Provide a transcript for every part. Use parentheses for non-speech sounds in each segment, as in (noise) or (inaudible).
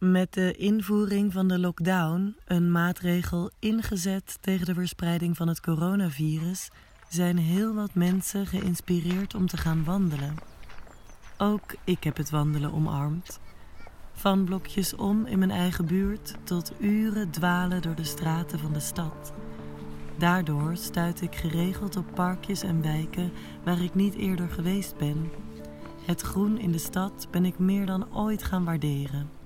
Met de invoering van de lockdown, een maatregel ingezet tegen de verspreiding van het coronavirus, zijn heel wat mensen geïnspireerd om te gaan wandelen. Ook ik heb het wandelen omarmd. Van blokjes om in mijn eigen buurt tot uren dwalen door de straten van de stad. Daardoor stuit ik geregeld op parkjes en wijken waar ik niet eerder geweest ben. Het groen in de stad ben ik meer dan ooit gaan waarderen.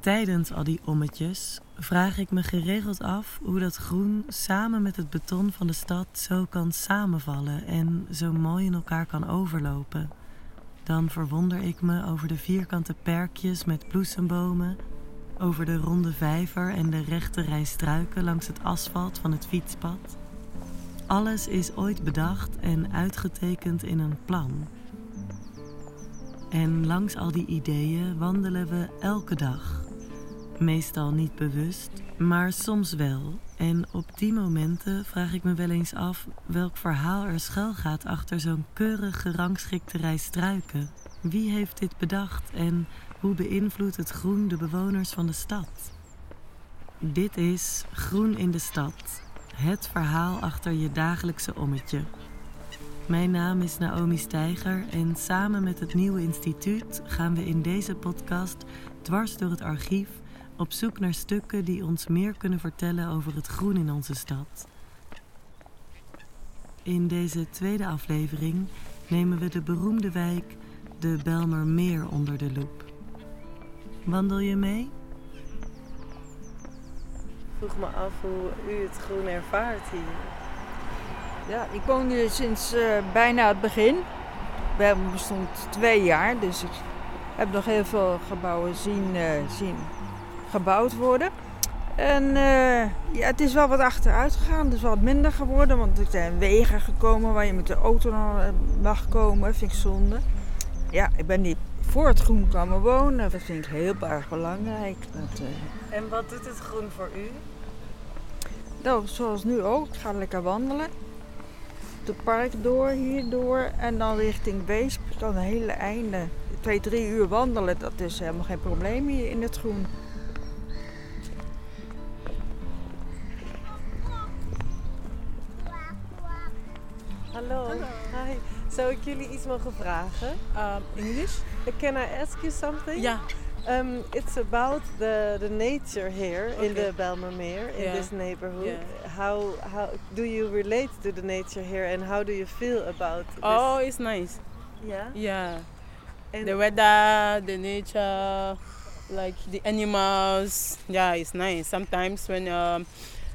Tijdens al die ommetjes vraag ik me geregeld af hoe dat groen samen met het beton van de stad zo kan samenvallen en zo mooi in elkaar kan overlopen. Dan verwonder ik me over de vierkante perkjes met bloesembomen, over de ronde vijver en de rechte rij struiken langs het asfalt van het fietspad. Alles is ooit bedacht en uitgetekend in een plan. En langs al die ideeën wandelen we elke dag. Meestal niet bewust, maar soms wel. En op die momenten vraag ik me wel eens af welk verhaal er schuil gaat achter zo'n keurig gerangschikte rij struiken. Wie heeft dit bedacht en hoe beïnvloedt het groen de bewoners van de stad? Dit is Groen in de Stad, het verhaal achter je dagelijkse ommetje. Mijn naam is Naomi Steiger en samen met het Nieuwe Instituut gaan we in deze podcast dwars door het archief op zoek naar stukken die ons meer kunnen vertellen over het groen in onze stad. In deze tweede aflevering nemen we de beroemde wijk de Belmermeer onder de loep. Wandel je mee? Vroeg me af hoe u het groen ervaart hier. Ja, ik woon hier sinds uh, bijna het begin. We hebben bestond twee jaar, dus ik heb nog heel veel gebouwen zien, uh, zien gebouwd worden. En uh, ja, het is wel wat achteruit gegaan. Het is wat minder geworden, want er zijn wegen gekomen waar je met de auto mag komen. Dat vind ik zonde. Ja, ik ben niet voor het groen komen wonen. Dat vind ik heel erg belangrijk. Dat, uh... En wat doet het groen voor u? Nou, zoals nu ook. Ik ga lekker wandelen. Het park door, hierdoor en dan richting Weesp. Dan een hele einde. Twee, drie uur wandelen, dat is helemaal geen probleem hier in het groen. Zou ik jullie iets mogen vragen? Um, English? Can I ask you something? Yeah. Um, it's about the, the nature here okay. in the Belmermeer, in yeah. this neighborhood. Yeah. How how do you relate to the nature here, and how do you feel about? This? Oh, it's nice. Yeah. Yeah. And the weather, the nature, like the animals. Yeah, it's nice. Sometimes when um,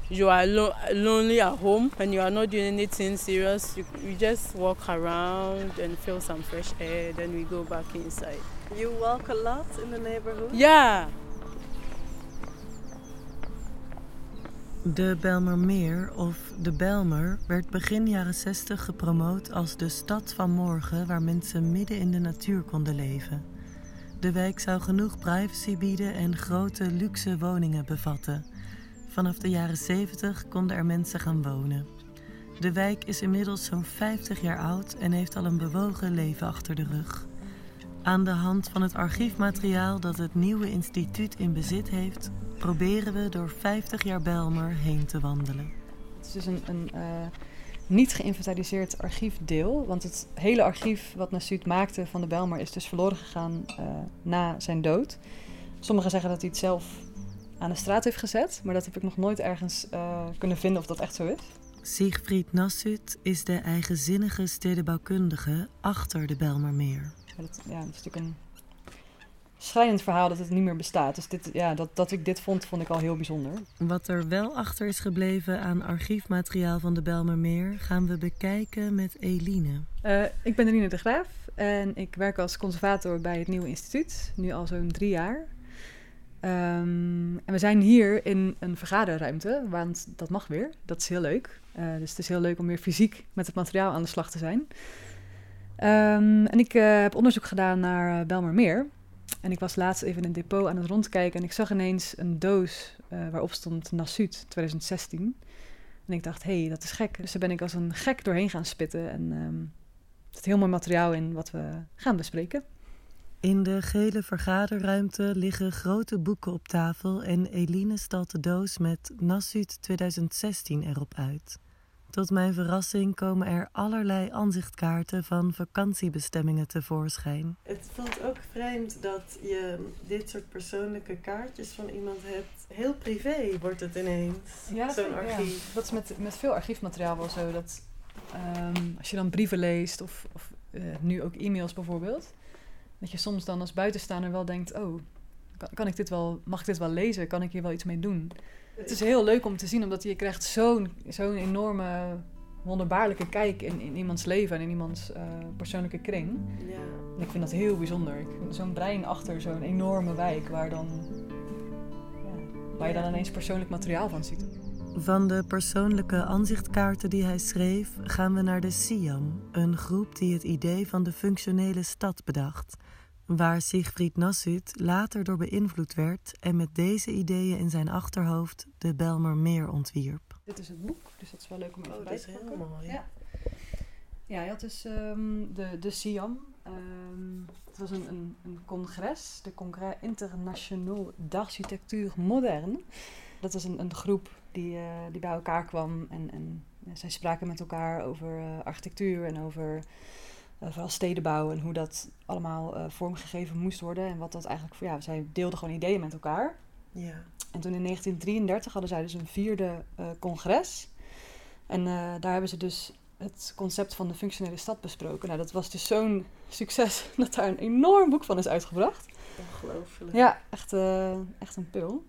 you are lo- lonely at home and you are not doing anything serious, you, you just walk around and feel some fresh air. Then we go back inside. You walk a lot in the neighborhood? Yeah. De Belmermeer, of de Belmer, werd begin jaren 60 gepromoot als de stad van morgen waar mensen midden in de natuur konden leven. De wijk zou genoeg privacy bieden en grote luxe woningen bevatten. Vanaf de jaren 70 konden er mensen gaan wonen. De wijk is inmiddels zo'n 50 jaar oud en heeft al een bewogen leven achter de rug. Aan de hand van het archiefmateriaal dat het nieuwe instituut in bezit heeft, proberen we door 50 jaar Belmer heen te wandelen. Het is dus een, een uh, niet geïnventariseerd archiefdeel, want het hele archief wat Nassuut maakte van de Belmer is dus verloren gegaan uh, na zijn dood. Sommigen zeggen dat hij het zelf aan de straat heeft gezet, maar dat heb ik nog nooit ergens uh, kunnen vinden of dat echt zo is. Siegfried Nassut is de eigenzinnige stedenbouwkundige achter de Belmermeer. Ja, dat, ja, dat is natuurlijk een schrijnend verhaal dat het niet meer bestaat. Dus dit, ja, dat, dat ik dit vond, vond ik al heel bijzonder. Wat er wel achter is gebleven aan archiefmateriaal van de Belmermeer... gaan we bekijken met Eline. Uh, ik ben Eline de Graaf en ik werk als conservator bij het Nieuwe Instituut. Nu al zo'n drie jaar. Um, en we zijn hier in een vergaderruimte, want dat mag weer. Dat is heel leuk. Uh, dus het is heel leuk om weer fysiek met het materiaal aan de slag te zijn. Um, en ik uh, heb onderzoek gedaan naar uh, Belmermeer. En ik was laatst even in een depot aan het rondkijken en ik zag ineens een doos waarop stond Nasut 2016. En ik dacht, hé, hey, dat is gek. Dus daar ben ik als een gek doorheen gaan spitten. En um, er zit heel mooi materiaal in wat we gaan bespreken. In de gele vergaderruimte liggen grote boeken op tafel en Eline stalt de doos met Nasut 2016 erop uit. Tot mijn verrassing komen er allerlei aanzichtkaarten van vakantiebestemmingen tevoorschijn. Het voelt ook vreemd dat je dit soort persoonlijke kaartjes van iemand hebt. Heel privé wordt het ineens, ja, zo'n archief. Dat is met, met veel archiefmateriaal wel zo. Dat ehm, als je dan brieven leest of, of uh, nu ook e-mails bijvoorbeeld dat je soms dan als buitenstaander wel denkt: oh, kan, kan, ik dit wel, mag ik dit wel lezen? Kan ik hier wel iets mee doen? Het is heel leuk om te zien, omdat je krijgt zo'n zo'n enorme wonderbaarlijke kijk in, in iemands leven en in iemands uh, persoonlijke kring. Ja. En ik vind dat heel bijzonder. Zo'n brein achter zo'n enorme wijk waar, dan, ja, waar je dan ineens persoonlijk materiaal van ziet. Van de persoonlijke aanzichtkaarten die hij schreef, gaan we naar de SIAM, een groep die het idee van de functionele stad bedacht waar Siegfried Nassut later door beïnvloed werd en met deze ideeën in zijn achterhoofd de Belmermeer ontwierp. Dit is het boek, dus dat is wel leuk om even oh, bij te pakken. Dat is heel mooi. Ja, ja hij had dus um, de, de SIAM. Um, het was een, een, een congres, de Congrès International d'Architecture Moderne. Dat was een, een groep die, uh, die bij elkaar kwam en, en ja, zij spraken met elkaar over uh, architectuur en over vooral stedenbouw en hoe dat allemaal uh, vormgegeven moest worden. En wat dat eigenlijk voor, ja, zij deelden gewoon ideeën met elkaar. Ja. En toen in 1933 hadden zij dus een vierde uh, congres. En daar hebben ze dus het concept van de functionele stad besproken. Nou, dat was dus zo'n succes (laughs) dat daar een enorm boek van is uitgebracht. Ongelooflijk. Ja, echt, echt een pil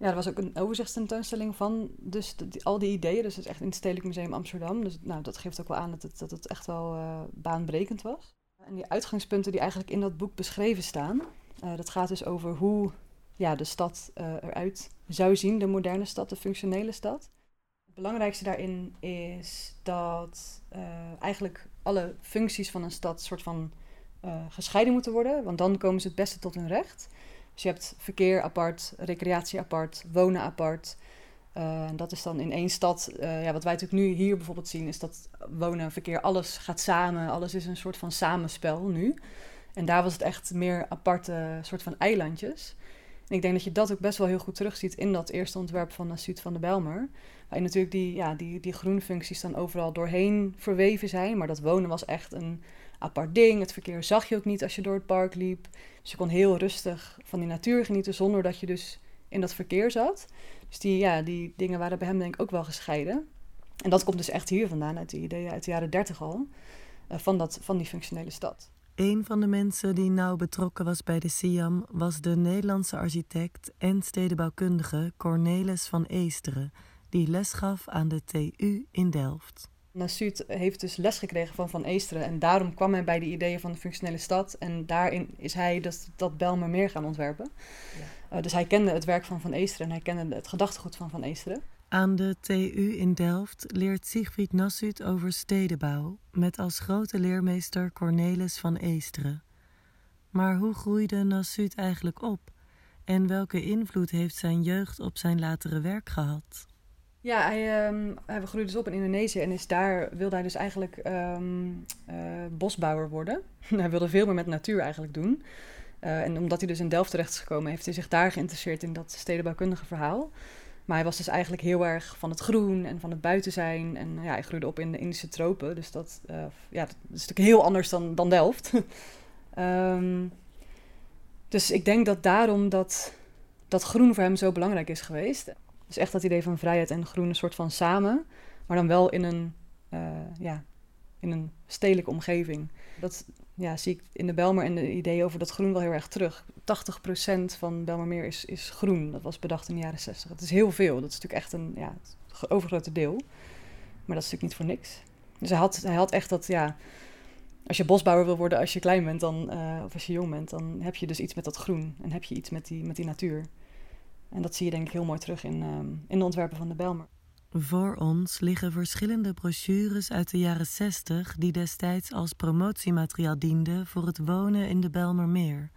ja, er was ook een overzichtstentoonstelling van dus al die ideeën. Dus het is echt in het Stedelijk Museum Amsterdam. Dus nou, dat geeft ook wel aan dat het, dat het echt wel uh, baanbrekend was. En die uitgangspunten die eigenlijk in dat boek beschreven staan, uh, dat gaat dus over hoe ja, de stad uh, eruit zou zien, de moderne stad, de functionele stad. Het belangrijkste daarin is dat eigenlijk alle functies van een stad soort van gescheiden moeten worden, want dan komen ze het beste tot hun recht. Dus je hebt verkeer apart, recreatie apart, wonen apart. Uh, dat is dan in één stad. Uh, ja, wat wij natuurlijk nu hier bijvoorbeeld zien, is dat wonen, verkeer, alles gaat samen. Alles is een soort van samenspel nu. En daar was het echt meer aparte soort van eilandjes. En ik denk dat je dat ook best wel heel goed terugziet in dat eerste ontwerp van Zuid van de Belmer. Waarin natuurlijk die, ja, die, die groenfuncties dan overal doorheen verweven zijn. Maar dat wonen was echt een apart ding. Het verkeer zag je ook niet als je door het park liep. Dus je kon heel rustig van die natuur genieten zonder dat je dus in dat verkeer zat. Dus die, ja, die dingen waren bij hem denk ik ook wel gescheiden. En dat komt dus echt hier vandaan, uit die ideeën uit de jaren dertig al, uh, van, dat, van die functionele stad. Een van de mensen die nauw betrokken was bij de SIAM was de Nederlandse architect en stedenbouwkundige Cornelis van Eesteren, die les gaf aan de TU in Delft. Nassuut heeft dus les gekregen van Van Eesteren. En daarom kwam hij bij de ideeën van de functionele stad. En daarin is hij dus dat Belmermeer gaan ontwerpen. Ja. Uh, dus hij kende het werk van Van Eesteren en hij kende het gedachtegoed van Van Eesteren. Aan de TU in Delft leert Siegfried Nassuut over stedenbouw... met als grote leermeester Cornelis van Eesteren. Maar hoe groeide Nassuut eigenlijk op? En welke invloed heeft zijn jeugd op zijn latere werk gehad? Ja, hij, um, hij groeide dus op in Indonesië en is daar, wilde hij dus eigenlijk um, uh, bosbouwer worden. (laughs) hij wilde veel meer met natuur eigenlijk doen. Uh, en omdat hij dus in Delft terecht is gekomen, heeft hij zich daar geïnteresseerd in dat stedenbouwkundige verhaal. Maar hij was dus eigenlijk heel erg van het groen en van het buiten zijn. En ja, hij groeide op in de Indische tropen, dus dat, uh, ja, dat is natuurlijk heel anders dan, dan Delft. um, (laughs) dus ik denk dat daarom dat, dat groen voor hem zo belangrijk is geweest. Dus echt dat idee van vrijheid en groen een soort van samen, maar dan wel in een, uh, ja, in een stedelijke omgeving. Dat ja, zie ik in de Belmer en de ideeën over dat groen wel heel erg terug. 80% van Belmermeer is, is groen. Dat was bedacht in de jaren 60. Dat is heel veel. Dat is natuurlijk echt een ja, overgrote deel. Maar dat is natuurlijk niet voor niks. Dus hij had, hij had echt dat, ja, als je bosbouwer wil worden als je klein bent, dan, uh, of als je jong bent, dan heb je dus iets met dat groen. En heb je iets met die, met die natuur. En dat zie je denk ik heel mooi terug in, uh, in de ontwerpen van de Belmer. Voor ons liggen verschillende brochures uit de jaren 60 die destijds als promotiemateriaal dienden voor het wonen in de Belmermeer.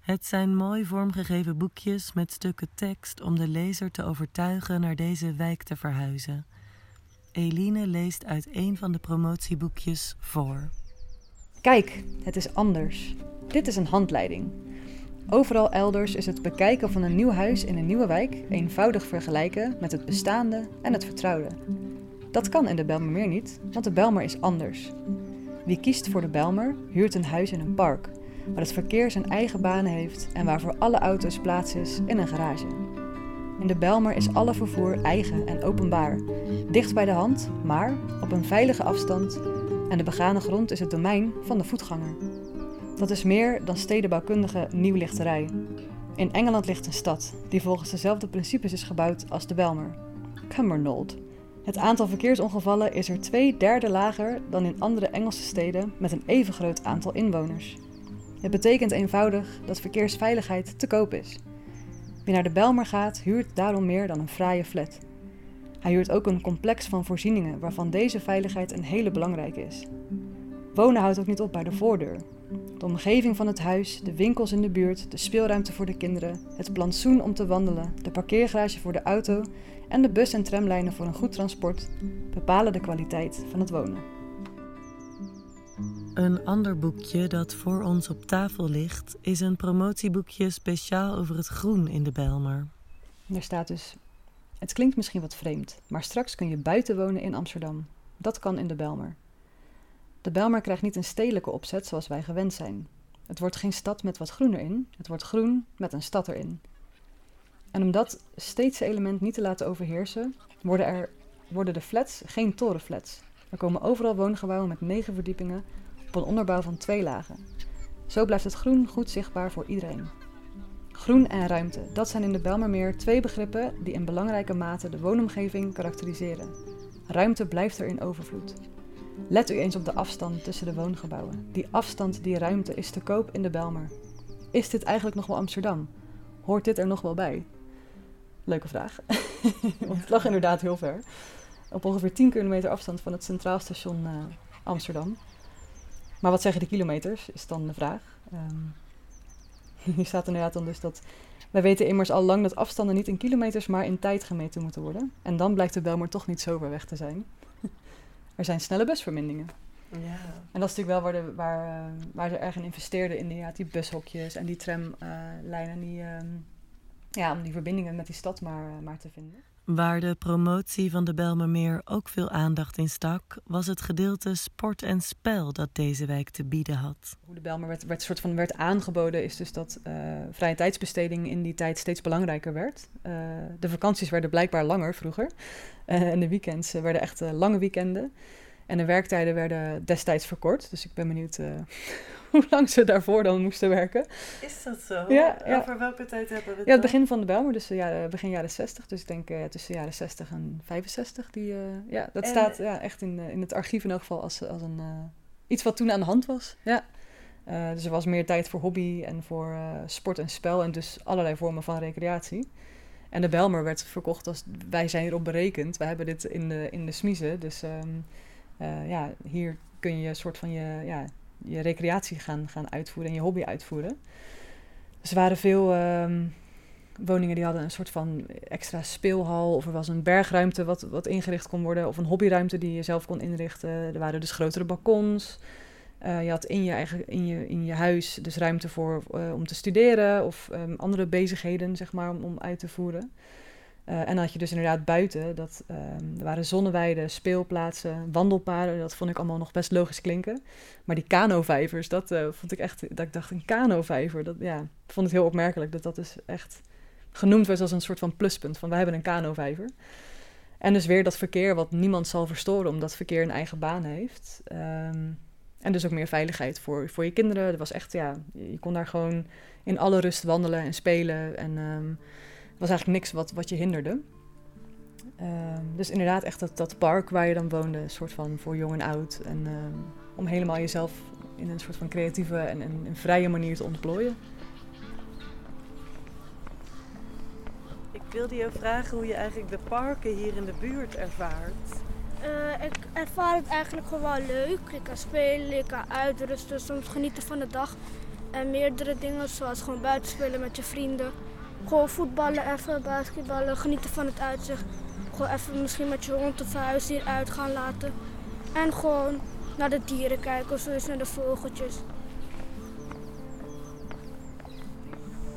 Het zijn mooi vormgegeven boekjes met stukken tekst om de lezer te overtuigen naar deze wijk te verhuizen. Eline leest uit een van de promotieboekjes voor. Kijk, het is anders. Dit is een handleiding. Overal elders is het bekijken van een nieuw huis in een nieuwe wijk eenvoudig vergelijken met het bestaande en het vertrouwde. Dat kan in de Belmermeer niet, want de Belmer is anders. Wie kiest voor de Belmer, huurt een huis in een park, waar het verkeer zijn eigen banen heeft en waar voor alle auto's plaats is in een garage. In de Belmer is alle vervoer eigen en openbaar, dicht bij de hand, maar op een veilige afstand en de begane grond is het domein van de voetganger. Dat is meer dan stedenbouwkundige nieuwlichterij. In Engeland ligt een stad die volgens dezelfde principes is gebouwd als de Belmer. Cumbernauld. Het aantal verkeersongevallen is er twee derde lager dan in andere Engelse steden met een even groot aantal inwoners. Het betekent eenvoudig dat verkeersveiligheid te koop is. Wie naar de Belmer gaat, huurt daarom meer dan een fraaie flat. Hij huurt ook een complex van voorzieningen waarvan deze veiligheid een hele belangrijke is. Wonen houdt ook niet op bij de voordeur. De omgeving van het huis, de winkels in de buurt, de speelruimte voor de kinderen, het plantsoen om te wandelen, de parkeergarage voor de auto en de bus- en tramlijnen voor een goed transport bepalen de kwaliteit van het wonen. Een ander boekje dat voor ons op tafel ligt is een promotieboekje speciaal over het groen in de Bijlmer. Er staat dus: Het klinkt misschien wat vreemd, maar straks kun je buiten wonen in Amsterdam. Dat kan in de Bijlmer. De Bijlmer krijgt niet een stedelijke opzet zoals wij gewend zijn. Het wordt geen stad met wat groen erin, het wordt groen met een stad erin. En om dat steedse element niet te laten overheersen, worden, er, worden de flats geen torenflats. Er komen overal woongebouwen met negen verdiepingen op een onderbouw van twee lagen. Zo blijft het groen goed zichtbaar voor iedereen. Groen en ruimte, dat zijn in de Belmermeer twee begrippen die in belangrijke mate de woonomgeving karakteriseren. Ruimte blijft er in overvloed. Let u eens op de afstand tussen de woongebouwen. Die afstand, die ruimte is te koop in de Belmer. Is dit eigenlijk nog wel Amsterdam? Hoort dit er nog wel bij? Leuke vraag. (laughs) Want het lag inderdaad heel ver. Op ongeveer 10 kilometer afstand van het Centraal Station uh, Amsterdam. Maar wat zeggen de kilometers, is dan de vraag. Um, (laughs) hier staat inderdaad dan dus dat... Wij weten immers al lang dat afstanden niet in kilometers, maar in tijd gemeten moeten worden. En dan blijkt de Belmer toch niet zo ver weg te zijn. Er zijn snelle busverbindingen. Ja. En dat is natuurlijk wel waar, de, waar, uh, waar ze erg in investeerden, in die, bushokjes en die tramlijnen. Die, uh, ja, om die verbindingen met die stad maar, maar te vinden. Waar de promotie van de Belmermeer ook veel aandacht in stak, was het gedeelte sport en spel dat deze wijk te bieden had. Hoe de Belmer werd, werd, soort van werd aangeboden, is dus dat uh, vrije tijdsbesteding in die tijd steeds belangrijker werd. Uh, de vakanties werden blijkbaar langer vroeger. Uh, en de weekends werden echt lange weekenden. En de werktijden werden destijds verkort. Dus ik ben benieuwd (laughs) hoe lang ze daarvoor dan moesten werken. Is dat zo? Ja, ja. Over welke tijd hebben we het Ja, het begin van de Bijlmer, dus ja, begin jaren 60. Dus ik denk uh, tussen jaren 60 en 65. Die, uh, ja, dat en, staat ja, echt in, in het archief in elk geval als, als een, iets wat toen aan de hand was. Ja. dus er was meer tijd voor hobby en voor sport en spel en dus allerlei vormen van recreatie. En de Belmer werd verkocht als wij zijn hierop berekend. Wij hebben dit in de, in de smiezen. Dus um, ja, hier kun je een soort van je, ja, je recreatie gaan, gaan uitvoeren en je hobby uitvoeren. Dus er waren veel um, woningen die hadden een soort van extra speelhal. Of er was een bergruimte wat, wat ingericht kon worden. Of een hobbyruimte die je zelf kon inrichten. Er waren dus grotere balkons. Uh, je had in je, eigen, in, je, in je huis dus ruimte voor uh, om te studeren of um, andere bezigheden, zeg maar, om uit te voeren. Uh, en dan had je dus inderdaad buiten, dat, um, er waren zonneweiden, speelplaatsen, wandelpaden. Dat vond ik allemaal nog best logisch klinken. Maar die kanovijvers, dat uh, vond ik echt, dat ik dacht, een kanovijver. Dat, ja, vond het heel opmerkelijk dat dat dus echt genoemd werd als een soort van pluspunt. Van, we hebben een kanovijver. En dus weer dat verkeer wat niemand zal verstoren, omdat verkeer een eigen baan heeft. Um, en dus ook meer veiligheid voor, voor je kinderen. Er was echt, ja, je kon daar gewoon in alle rust wandelen en spelen en... Um, was eigenlijk niks wat, wat je hinderde. Um, dus inderdaad echt dat, dat park waar je dan woonde, een soort van voor jong en oud. En um, om helemaal jezelf in een soort van creatieve en, en een vrije manier te ontplooien. Ik wilde je vragen hoe je eigenlijk de parken hier in de buurt ervaart. Uh, ik ervaar het eigenlijk gewoon leuk. Ik kan spelen, ik kan uitrusten, soms genieten van de dag. En meerdere dingen zoals gewoon buiten spelen met je vrienden. Gewoon voetballen, even basketballen, genieten van het uitzicht. Gewoon even misschien met je hond of huis hier uit gaan laten. En gewoon naar de dieren kijken of zo eens naar de vogeltjes.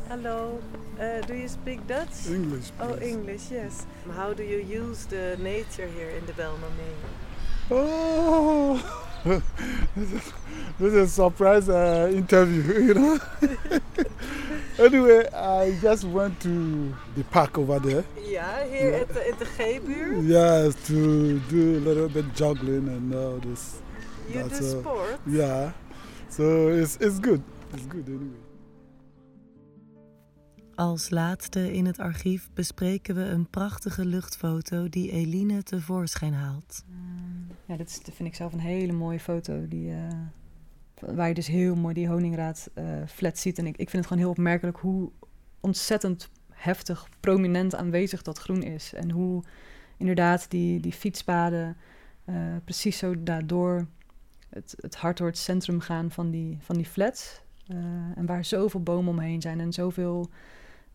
Hello, uh, do you speak Dutch? English. Oh. English, yes. How do you use the nature here in the Belmame? Oh, (laughs) this is a surprise uh, interview, you know. (laughs) anyway, I just went to the park over there. Yeah, here Yeah. at the, at the G-buurt. Yes, to do a little bit juggling and all this. You That's, do sport. Yeah, so it's it's good. It's good anyway. Als laatste in het archief bespreken we een prachtige luchtfoto die Eline tevoorschijn haalt. Ja, dit vind ik zelf een hele mooie foto. Die, eh, waar je dus heel mooi die honingraad eh, flat ziet. En ik, ik vind het gewoon heel opmerkelijk hoe ontzettend heftig, prominent aanwezig dat groen is. En hoe inderdaad die, die fietspaden eh, precies zo daardoor het, het hart door het centrum gaan van die, van die flats. Eh, en waar zoveel bomen omheen zijn en zoveel,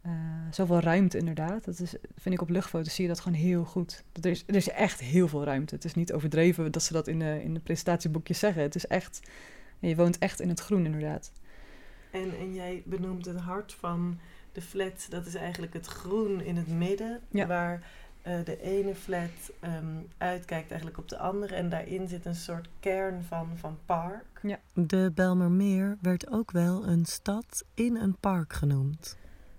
eh, zoveel ruimte inderdaad. Dat is, vind ik op luchtfoto's zie je dat gewoon heel goed. Dat er, is, er is echt heel veel ruimte. Het is niet overdreven dat ze dat in de, in de presentatieboekjes zeggen. Het is echt, je woont echt in het groen inderdaad. En, en jij benoemt het hart van de flat, dat is eigenlijk het groen in het midden, Ja. waar eh, de ene flat ehm, uitkijkt eigenlijk op de andere en daarin zit een soort kern van, van park. Ja. De Belmermeer werd ook wel een stad in een park genoemd.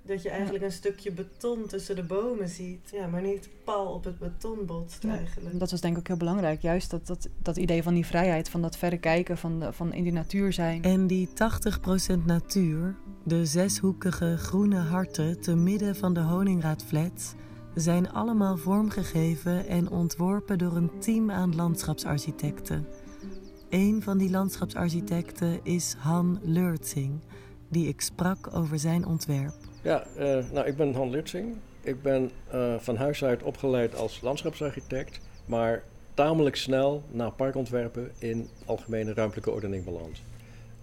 Dat je eigenlijk een stukje beton tussen de bomen ziet, ja, maar niet pal op het beton botst Ja. eigenlijk. Dat was denk ik ook heel belangrijk. Juist dat, dat, dat idee van die vrijheid, van dat verre kijken, van, de, van in die natuur zijn. En die 80% natuur, de zeshoekige groene harten te midden van de Honingraadflats, zijn allemaal vormgegeven en ontworpen door een team aan landschapsarchitecten. Een van die landschapsarchitecten is Han Leurtsing, die ik sprak over zijn ontwerp. Ja, eh, nou, ik ben Han Litsing. Ik ben eh, van huis uit opgeleid als landschapsarchitect, maar tamelijk snel na parkontwerpen in algemene ruimtelijke ordening beland.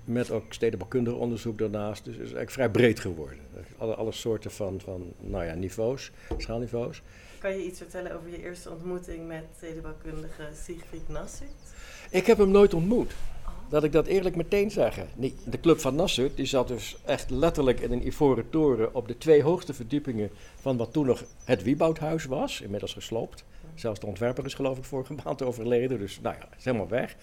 Met ook stedenbouwkundig onderzoek daarnaast, dus het is eigenlijk vrij breed geworden. Alle, alle soorten van, van nou ja, niveaus, schaalniveaus. Kan je iets vertellen over je eerste ontmoeting met stedenbouwkundige Siegfried Nassut? Ik heb hem nooit ontmoet. Dat ik dat eerlijk meteen zeggen. Nee, de club van Nassut die zat dus echt letterlijk in een ivoren toren op de twee hoogste verdiepingen van wat toen nog het Wieboudhuis was, inmiddels gesloopt. Zelfs de ontwerper is geloof ik vorige (laughs) maand overleden, dus nou ja, is helemaal weg.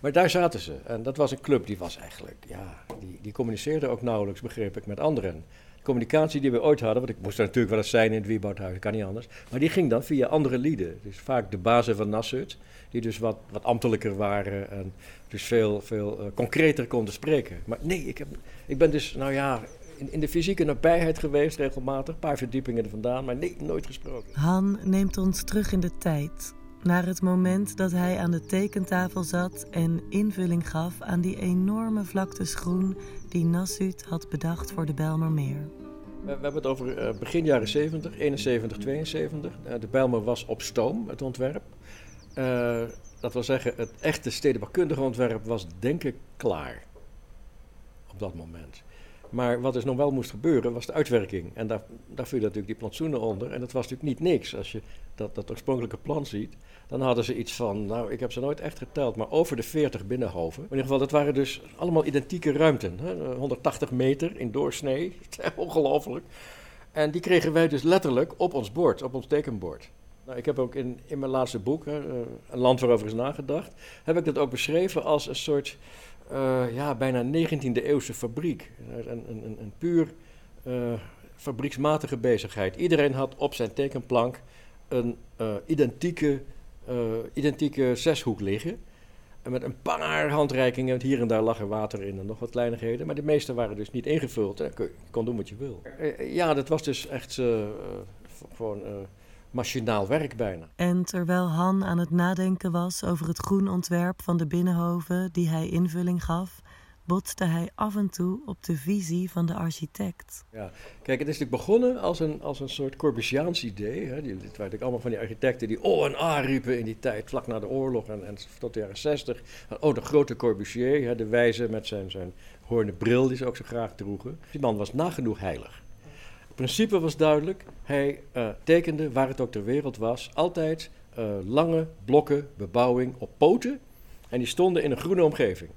Maar daar zaten ze. En dat was een club die was eigenlijk, ja, die, die communiceerde ook nauwelijks, begreep ik, met anderen. Communicatie die we ooit hadden, want ik moest er natuurlijk wel eens zijn in het Wieboudhuis, kan niet anders. Maar die ging dan via andere lieden. Dus vaak de bazen van Nassut, die dus wat, wat ambtelijker waren en dus veel, veel eh, concreter konden spreken. Maar nee, ik, heb, ik ben dus, nou ja, in, in de fysieke nabijheid geweest regelmatig, een paar verdiepingen er vandaan, maar nee, nooit gesproken. Han neemt ons terug in de tijd. Naar het moment dat hij aan de tekentafel zat en invulling gaf aan die enorme vlaktes groen die Nassut had bedacht voor de Belmermeer. We, hebben het over eh, begin jaren 70, 71, 72. Eh, de Bijlmer was op stoom, het ontwerp. Eh, dat wil zeggen, het echte stedenbouwkundige ontwerp was denk ik klaar. Op dat moment. Maar wat dus nog wel moest gebeuren, was de uitwerking. En daar, daar viel natuurlijk die plantsoenen onder. En dat was natuurlijk niet niks. Als je dat, dat oorspronkelijke plan ziet, dan hadden ze iets van, nou, ik heb ze nooit echt geteld, maar over de 40 binnenhoven. In ieder geval, dat waren dus allemaal identieke ruimten. Hè? 180 meter in doorsnee. (laughs) Ongelooflijk. En die kregen wij dus letterlijk op ons bord, op ons tekenbord. Nou, ik heb ook in, in mijn laatste boek, hè, eh, Een land waarover is nagedacht, heb ik dat ook beschreven als een soort, eh, ja, bijna 19e eeuwse fabriek. Een, een, een, een puur eh, fabrieksmatige bezigheid. Iedereen had op zijn tekenplank een eh, identieke, identieke zeshoek liggen. En met een paar handreikingen, want hier en daar lag er water in en nog wat kleinigheden. Maar de meeste waren dus niet ingevuld. En je kon doen wat je wil. Ja, dat was dus echt gewoon machinaal werk bijna. En terwijl Han aan het nadenken was over het groenontwerp van de binnenhoven die hij invulling gaf, botste hij af en toe op de visie van de architect. Kijk, het is natuurlijk begonnen als een, als een soort Corbusiaans idee. Hè. Die, het waren natuurlijk allemaal van die architecten die O en A riepen in die tijd, vlak na de oorlog en, en tot de jaren zestig. Oh, de grote Corbusier, hè, de wijze met zijn, zijn hoornen bril die ze ook zo graag droegen. Die man was nagenoeg heilig. Het principe was duidelijk. Hij eh, tekende, waar het ook ter wereld was, altijd eh, lange blokken bebouwing op poten. En die stonden in een groene omgeving.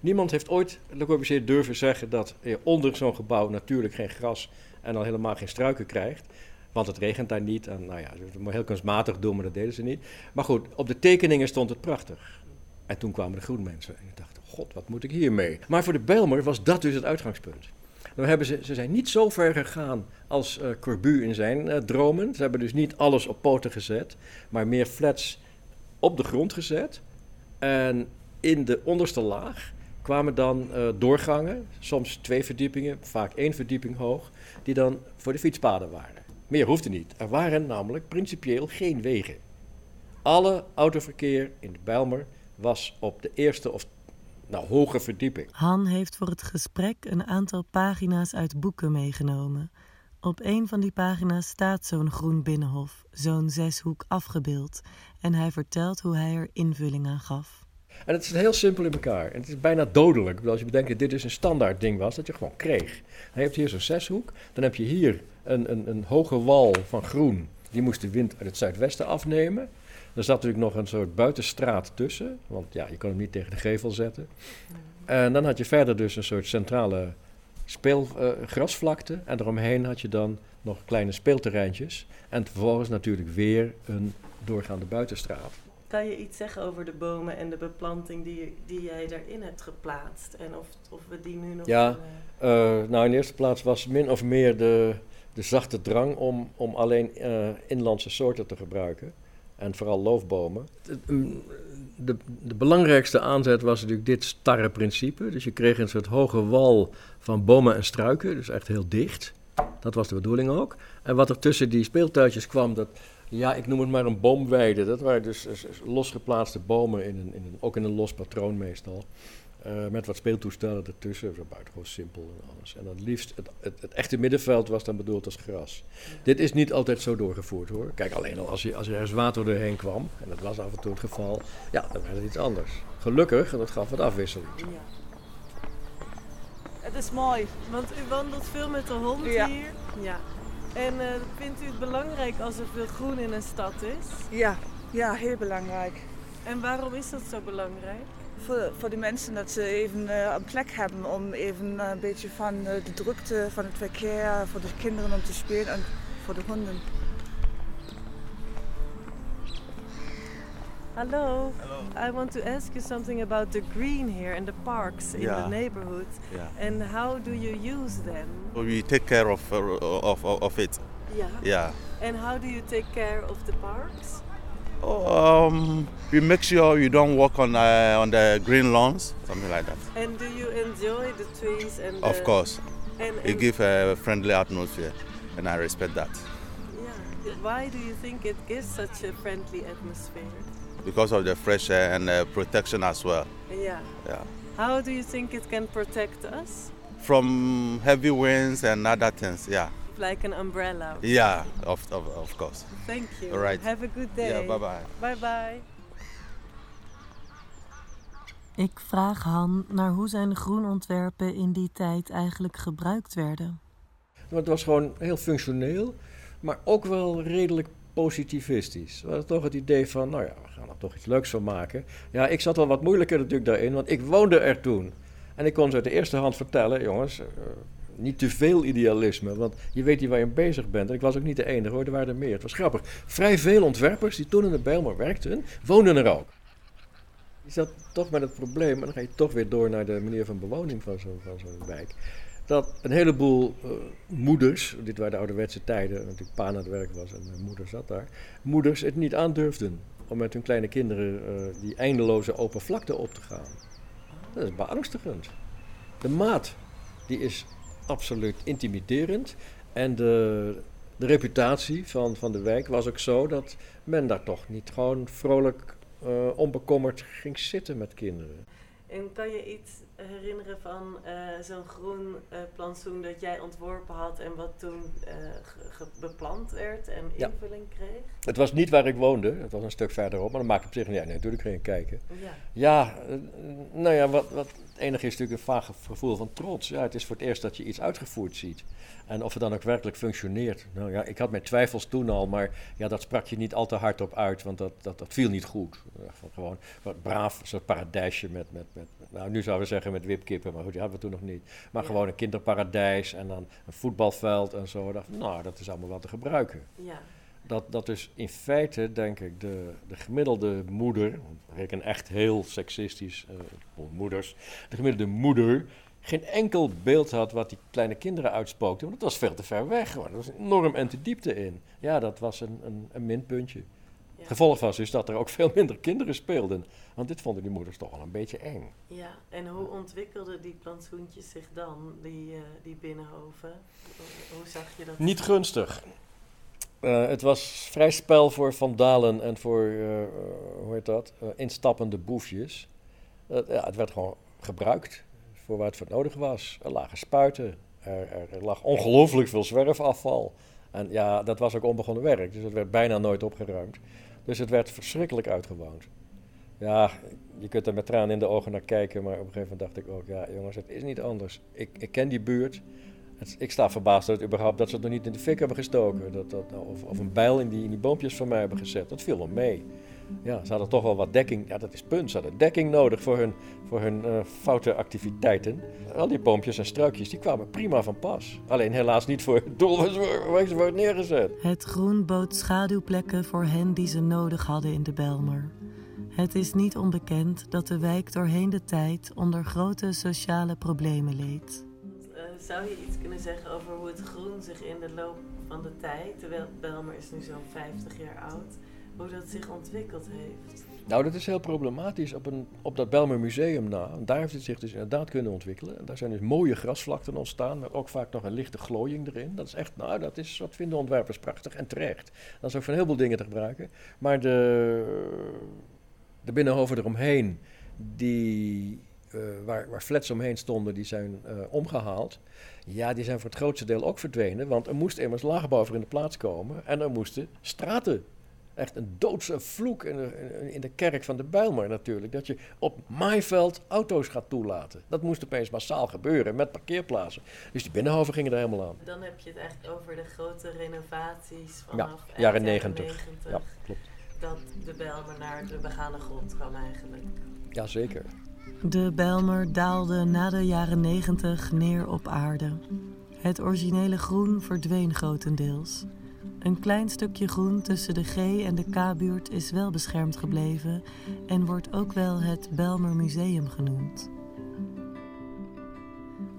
Niemand heeft ooit Le Corbusier durven zeggen dat je onder zo'n gebouw natuurlijk geen gras en al helemaal geen struiken krijgt. Want het regent daar niet. En nou ja, het moet heel kunstmatig doen, maar dat deden ze niet. Maar goed, op de tekeningen stond het prachtig. En toen kwamen de groenmensen. En ik dacht, god, wat moet ik hiermee? Maar voor de Bijlmer was dat dus het uitgangspunt. Dan hebben ze, ze zijn niet zo ver gegaan als uh, Corbu in zijn uh, dromen. Ze hebben dus niet alles op poten gezet, maar meer flats op de grond gezet. En in de onderste laag kwamen dan uh, doorgangen, soms twee verdiepingen, vaak één verdieping hoog, die dan voor de fietspaden waren. Meer hoefde niet. Er waren namelijk principieel geen wegen. Alle autoverkeer in de Bijlmer was op de eerste of nou, hoge verdieping. Han heeft voor het gesprek een aantal pagina's uit boeken meegenomen. Op een van die pagina's staat zo'n groen binnenhof, zo'n zeshoek afgebeeld. En hij vertelt hoe hij er invulling aan gaf. En het is heel simpel in elkaar. En het is bijna dodelijk. Als je bedenkt dat dit dus een standaard ding was, dat je gewoon kreeg. Je hebt hier zo'n zeshoek. Dan heb je hier een, een, een hoge wal van groen. Die moest de wind uit het zuidwesten afnemen. Er zat natuurlijk nog een soort buitenstraat tussen, want ja, je kon hem niet tegen de gevel zetten. En dan had je verder dus een soort centrale speelgrasvlakte. Uh, en eromheen had je dan nog kleine speelterreintjes. En vervolgens natuurlijk weer een doorgaande buitenstraat. Kan je iets zeggen over de bomen en de beplanting die, die jij daarin hebt geplaatst? En of, of we die nu nog... Ja, uh, nou in eerste plaats was min of meer de, de zachte drang om, om alleen uh, inlandse soorten te gebruiken en vooral loofbomen. Mm, de, de, belangrijkste aanzet was natuurlijk dit starre principe. Dus je kreeg een soort hoge wal van bomen en struiken, dus echt heel dicht. Dat was de bedoeling ook. En wat er tussen die speeltuintjes kwam, dat, ja, ik noem het maar een boomweide. Dat waren dus, dus losgeplaatste bomen, in een, in een, ook in een los patroon meestal. Uh, met wat speeltoestellen ertussen, zo buitengewoon simpel en alles. En dan liefst, het, het, het, echte middenveld was dan bedoeld als gras. Dit is niet altijd zo doorgevoerd hoor. Kijk, alleen al als, je, als er ergens water doorheen kwam, en dat was af en toe het geval, ja, dan werd het iets anders. Gelukkig, en dat gaf wat afwisseling. Ja. Het is mooi, want u wandelt veel met de hond ja. hier. Ja. En uh, vindt u het belangrijk als er veel groen in een stad is? Ja, ja, heel belangrijk. En waarom is dat zo belangrijk? Voor, voor de mensen dat ze even uh, een plek hebben om even uh, een beetje van uh, de drukte van het verkeer, voor de kinderen om te spelen en voor de honden. Hello. Hello. I want to ask you something about the green here and the parks in Yeah. the neighborhood. Yeah. And how do you use them? We take care of, of, of, of it. Yeah. Yeah. And how do you take care of the parks? Um, we make sure you don't walk on uh, on the green lawns, something like that. And do you enjoy the trees and Of the- course, And, it gives a friendly atmosphere, and I respect that yeah. Why do you think it gives such a friendly atmosphere? because of the fresh air and uh, protection as well. Yeah. Yeah, How do you think it can protect us? from heavy winds and other things. Yeah, Like an umbrella. yeah, of of, of course. Thank you. All right. Have a good day. Yeah, bye bye. Bye bye. Ik vraag Han naar hoe zijn groenontwerpen in die tijd eigenlijk gebruikt werden. Want het was gewoon heel functioneel, maar ook wel redelijk positivistisch. We hadden toch het idee van, nou ja, we gaan er toch iets leuks van maken. Ja, ik zat wel wat moeilijker natuurlijk daarin, want ik woonde er toen. En ik kon ze uit de eerste hand vertellen, jongens, eh, niet te veel idealisme, want je weet niet waar je mee bezig bent. En ik was ook niet de enige hoor, er waren er meer. Het was grappig. Vrij veel ontwerpers die toen in de Bijlmer werkten, woonden er ook. Je zat toch met het probleem, en dan ga je toch weer door naar de manier van bewoning van zo'n wijk. Dat een heleboel eh, moeders, dit waren de ouderwetse tijden, natuurlijk pa aan het werk was en mijn moeder zat daar, moeders het niet aandurfden om met hun kleine kinderen eh, die eindeloze open vlakte op te gaan. Dat is beangstigend. De maat, die is absoluut intimiderend. En de, de reputatie van, van de wijk was ook zo dat men daar toch niet gewoon vrolijk, eh, onbekommerd ging zitten met kinderen. En kan je iets herinneren van zo'n groen plantsoen dat jij ontworpen had en wat toen beplant werd en invulling kreeg? Het was niet waar ik woonde, het was een stuk verderop, maar dat maakt op zich niet uit. Nee, natuurlijk ging ik kijken. Ja, ja nou ja, wat, wat, het enige is natuurlijk een vaag gevoel van trots. Ja, het is voor het eerst dat je iets uitgevoerd ziet. En of het dan ook werkelijk functioneert. Nou ja, ik had mijn twijfels toen al, maar ja, dat sprak je niet al te hard op uit, want dat, dat, dat viel niet goed. Gewoon wat braaf, zo'n paradijsje met, met, met, nou nu zouden we zeggen met wipkippen, maar goed, die hadden we toen nog niet. Maar gewoon een kinderparadijs en dan een voetbalveld en zo. Dacht, nou, dat is allemaal wat te gebruiken. Ja. Dat, dat dus in feite, denk ik, de, de gemiddelde moeder, reken echt heel seksistisch, uh, moeders, de gemiddelde moeder geen enkel beeld had wat die kleine kinderen uitspookten. Want het was veel te ver weg. Er was enorm en te diepte in. Ja, dat was een, een, een minpuntje. Het gevolg was dus dat er ook veel minder kinderen speelden. Want dit vonden die moeders toch wel een beetje eng. Ja, en hoe ontwikkelden die plantsoentjes zich dan, die, uh, die binnenhoven? Hoe zag je dat? Niet gunstig. Uh, het was vrij spel voor vandalen en voor, uh, hoe heet dat, instappende boefjes. ja, het werd gewoon gebruikt voor waar het voor nodig was. Er lagen spuiten, er, er, lag ongelooflijk veel zwerfafval. En ja, dat was ook onbegonnen werk, dus het werd bijna nooit opgeruimd. Dus het werd verschrikkelijk uitgewoond. Ja, je kunt er met tranen in de ogen naar kijken, maar op een gegeven moment dacht ik ook, ja jongens, het is niet anders. Ik, ik ken die buurt. Ik sta verbaasd dat, überhaupt, dat ze het nog niet in de fik hebben gestoken. Dat, dat, of, of een bijl in die, in die boompjes van mij hebben gezet. Dat viel wel mee ja, ze hadden toch wel wat dekking. Ja, dat is punt. Ze hadden dekking nodig voor hun, voor hun uh, foute activiteiten. Al die boompjes en struikjes die kwamen prima van pas. Alleen helaas niet voor het doel waar ze wordt neergezet. Het groen bood schaduwplekken voor hen die ze nodig hadden in de Belmer. Het is niet onbekend dat de wijk doorheen de tijd onder grote sociale problemen leed. Uh, zou je iets kunnen zeggen over hoe het groen zich in de loop van de tijd, terwijl Belmer is nu zo'n 50 jaar oud, hoe dat zich ontwikkeld heeft. Nou, dat is heel problematisch op, een, op dat Belmer Museum na. daar heeft het zich dus inderdaad kunnen ontwikkelen. En daar zijn dus mooie grasvlakten ontstaan, maar ook vaak nog een lichte glooiing erin. Dat is echt, nou, dat is, wat vinden ontwerpers prachtig en terecht. Dat is ook van heel veel dingen te gebruiken. Maar de, de binnenhoven eromheen, die, uh, waar, waar flats omheen stonden, die zijn uh, omgehaald. Ja, die zijn voor het grootste deel ook verdwenen, want er moest immers laagbouw voor in de plaats komen. En er moesten straten echt een doodse vloek in de, in de kerk van de Bijlmer natuurlijk. Dat je op maaiveld auto's gaat toelaten. Dat moest opeens massaal gebeuren met parkeerplaatsen. Dus die binnenhoven gingen er helemaal aan. Dan heb je het echt over de grote renovaties vanaf ja, jaren 90. Ja, klopt. Dat de Bijlmer naar de begane grond kwam eigenlijk. Jazeker. De Bijlmer daalde na de jaren 90 neer op aarde. Het originele groen verdween grotendeels. Een klein stukje groen tussen de G en de K-buurt is wel beschermd gebleven en wordt ook wel het Belmer Museum genoemd.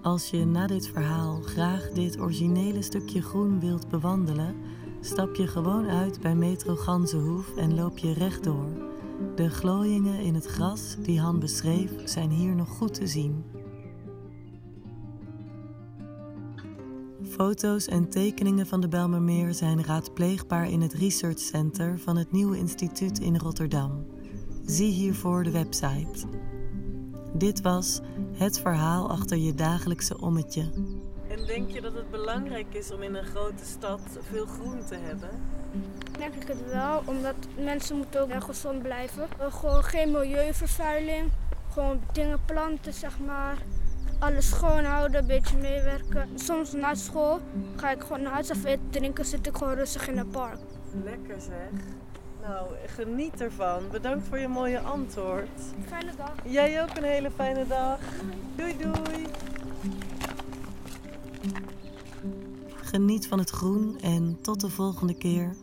Als je na dit verhaal graag dit originele stukje groen wilt bewandelen, stap je gewoon uit bij Metro Ganzenhoef en loop je rechtdoor. De glooiingen in het gras die Han beschreef zijn hier nog goed te zien. Foto's en tekeningen van de Belmermeer zijn raadpleegbaar in het Research Center van het Nieuwe Instituut in Rotterdam. Zie hiervoor de website. Dit was het verhaal achter je dagelijkse ommetje. En denk je dat het belangrijk is om in een grote stad veel groen te hebben? Denk ik het wel, omdat mensen moeten ook gezond blijven. Gewoon geen milieuvervuiling, gewoon dingen planten zeg maar alles schoonhouden, een beetje meewerken. Soms na school ga ik gewoon naar huis even eten drinken, zit ik gewoon rustig in het park. Lekker zeg. Nou, geniet ervan. Bedankt voor je mooie antwoord. Fijne dag. Jij ook een hele fijne dag. Doei doei. Geniet van het groen en tot de volgende keer.